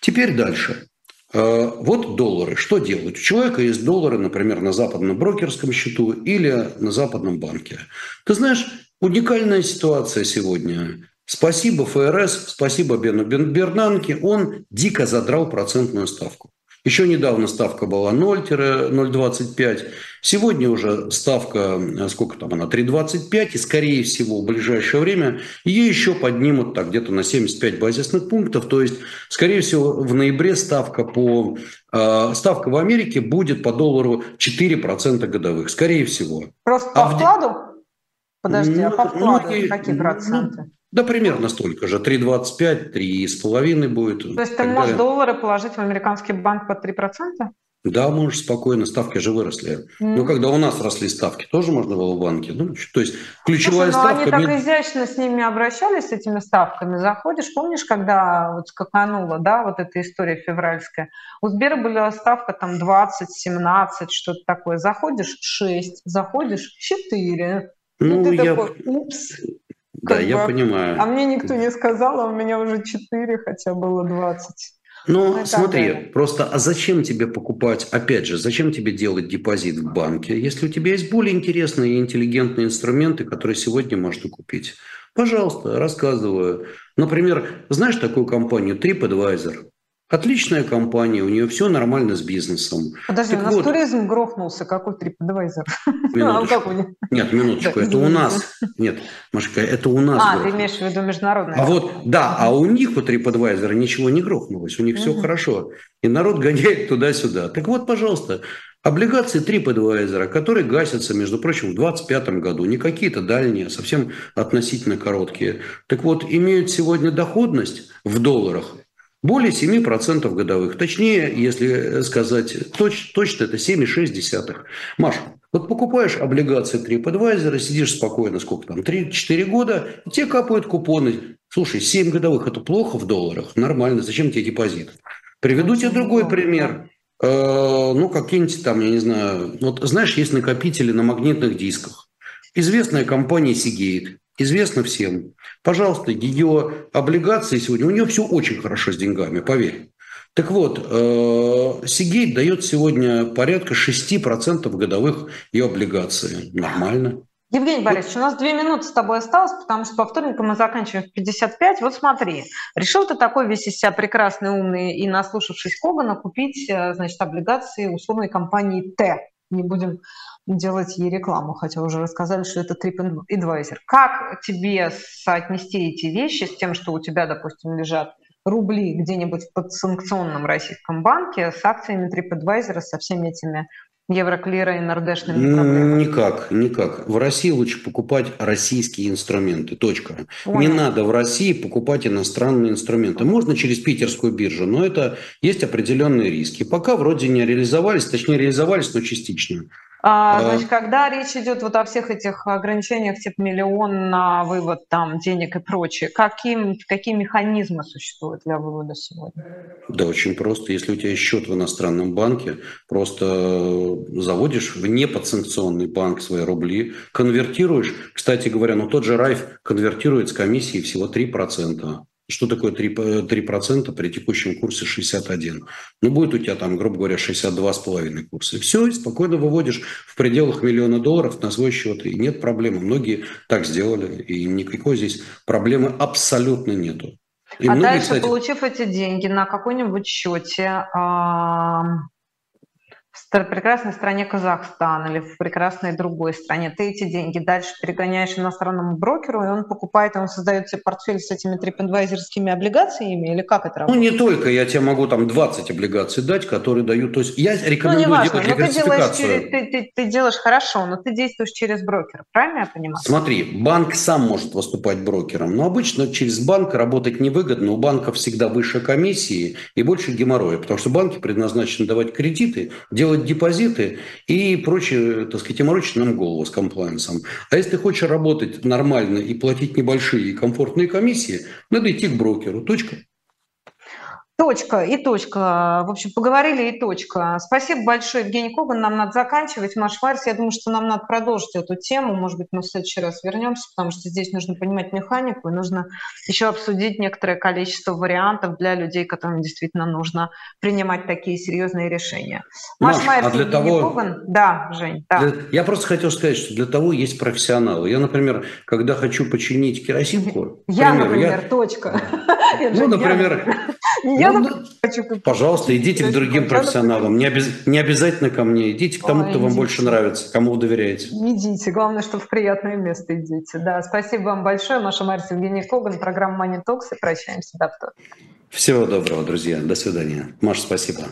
Теперь дальше. Э, вот доллары. Что делать? У человека есть доллары, например, на западном брокерском счету или на западном банке. Ты знаешь, уникальная ситуация сегодня. Спасибо ФРС, спасибо Бену Бернанке, он дико задрал процентную ставку. Еще недавно ставка была 0-0,25. Сегодня уже ставка, э, сколько там она, 3,25. И, скорее всего, в ближайшее время ее еще поднимут так где-то на 75 базисных пунктов. То есть, скорее всего, в ноябре ставка по э, ставка в Америке будет по доллару 4% годовых. Скорее всего.
Просто а по вкладу? Подожди, а по ну, вкладу ну, какие проценты?
Да, примерно столько же. 3,25, 3,5 будет.
То есть ты можешь далее. доллары положить в американский банк под 3%?
Да, можешь спокойно, ставки же выросли. Mm. Ну, когда у нас росли ставки, тоже можно было в банке. Ну, то есть ключевая Слушай,
ставка... они так изящно с ними обращались, с этими ставками. Заходишь, помнишь, когда вот скаканула, да, вот эта история февральская? У Сбера была ставка там 20, 17, что-то такое. Заходишь 6, заходишь 4.
Ну, и ты я... такой, упс. Да, я бы, понимаю.
А мне никто не сказал, а у меня уже 4, хотя было 20.
Ну, ну смотри, далее. просто а зачем тебе покупать, опять же, зачем тебе делать депозит в банке, если у тебя есть более интересные и интеллигентные инструменты, которые сегодня можно купить? Пожалуйста, рассказываю. Например, знаешь такую компанию TripAdvisor? Отличная компания, у нее все нормально с бизнесом.
Подожди, так у нас вот, туризм грохнулся, какой TripAdvisor?
Минуточку. А нет, минуточку, это у нас. Нет, Машка, это у нас.
А, ты имеешь в виду международный.
А вот, да, а у них, у TripAdvisor, ничего не грохнулось, у них все хорошо. И народ гоняет туда-сюда. Так вот, пожалуйста, Облигации TripAdvisor, которые гасятся, между прочим, в 2025 году, не какие-то дальние, а совсем относительно короткие. Так вот, имеют сегодня доходность в долларах более 7% годовых. Точнее, если сказать точ, точно, это 7,6. Маша, вот покупаешь облигации TripAdvisor, сидишь спокойно, сколько там, 3-4 года, и тебе капают купоны. Слушай, 7 годовых – это плохо в долларах? Нормально. Зачем тебе депозит? Приведу тебе другой пример. Э, ну, какие-нибудь там, я не знаю, вот знаешь, есть накопители на магнитных дисках. Известная компания Seagate известно всем. Пожалуйста, ее облигации сегодня, у нее все очень хорошо с деньгами, поверь. Так вот, э, Сигейт дает сегодня порядка 6% годовых ее облигаций. Нормально.
Евгений Борисович, у нас две минуты с тобой осталось, потому что по вторникам мы заканчиваем в 55. Вот смотри, решил ты такой весь из себя прекрасный, умный и наслушавшись Когана купить, э, значит, облигации условной компании Т. Не будем делать ей рекламу, хотя уже рассказали, что это TripAdvisor. Как тебе соотнести эти вещи с тем, что у тебя, допустим, лежат рубли где-нибудь в подсанкционном российском банке с акциями TripAdvisor, со всеми этими Евроклира и нордешными проблемами?
Никак, никак. В России лучше покупать российские инструменты. Точка. Понял. Не надо в России покупать иностранные инструменты. Можно через питерскую биржу, но это есть определенные риски. Пока вроде не реализовались, точнее реализовались, но частично.
А, а, значит, когда речь идет вот о всех этих ограничениях, типа миллион на вывод там денег и прочее, каким, какие механизмы существуют для вывода сегодня?
Да, очень просто. Если у тебя счет в иностранном банке, просто заводишь в неподсанкционный банк свои рубли, конвертируешь. Кстати говоря, ну тот же Райф конвертирует с комиссией всего 3%. Что такое 3%, 3% при текущем курсе 61? Ну, будет у тебя там, грубо говоря, 62,5 курса. И все, и спокойно выводишь в пределах миллиона долларов на свой счет. И нет проблемы. Многие так сделали. И никакой здесь проблемы абсолютно нету.
И а многие, дальше, кстати... получив эти деньги на какой-нибудь счете, в прекрасной стране Казахстан или в прекрасной другой стране, ты эти деньги дальше перегоняешь иностранному брокеру, и он покупает, он создает себе портфель с этими трипадвайзерскими облигациями, или как это
работает? Ну, не только, я тебе могу там 20 облигаций дать, которые дают, то есть я
ну,
рекомендую
ну, делать но ты делаешь, через, ты, ты, ты делаешь хорошо, но ты действуешь через брокера, правильно я понимаю?
Смотри, банк сам может выступать брокером, но обычно через банк работать невыгодно, у банка всегда выше комиссии и больше геморроя, потому что банки предназначены давать кредиты, делать депозиты и прочее, так сказать, и морочить нам голову с комплайенсом. А если ты хочешь работать нормально и платить небольшие и комфортные комиссии, надо идти к брокеру. Точка.
Точка и точка. В общем, поговорили и точка. Спасибо большое, Евгений Коган. Нам надо заканчивать. Маш Марс, я думаю, что нам надо продолжить эту тему. Может быть, мы в следующий раз вернемся, потому что здесь нужно понимать механику, и нужно еще обсудить некоторое количество вариантов для людей, которым действительно нужно принимать такие серьезные решения.
Маш, Маш Майерс, а для Евгений того...
Коган. Да, Жень, да.
Для... Я просто хотел сказать, что для того есть профессионалы. Я, например, когда хочу починить керосинку...
Я, например, точка.
Ну, например... Я ну, хочу... Пожалуйста, идите к другим профессионалам. Не, обез... не обязательно ко мне. Идите к тому, кто вам больше нравится, кому вы доверяете.
Идите. Главное, что в приятное место идите. Да, спасибо вам большое. Маша Марс, Евгений Коган, программа Money Talks. И прощаемся до вторника.
Всего доброго, друзья. До свидания. Маша, спасибо.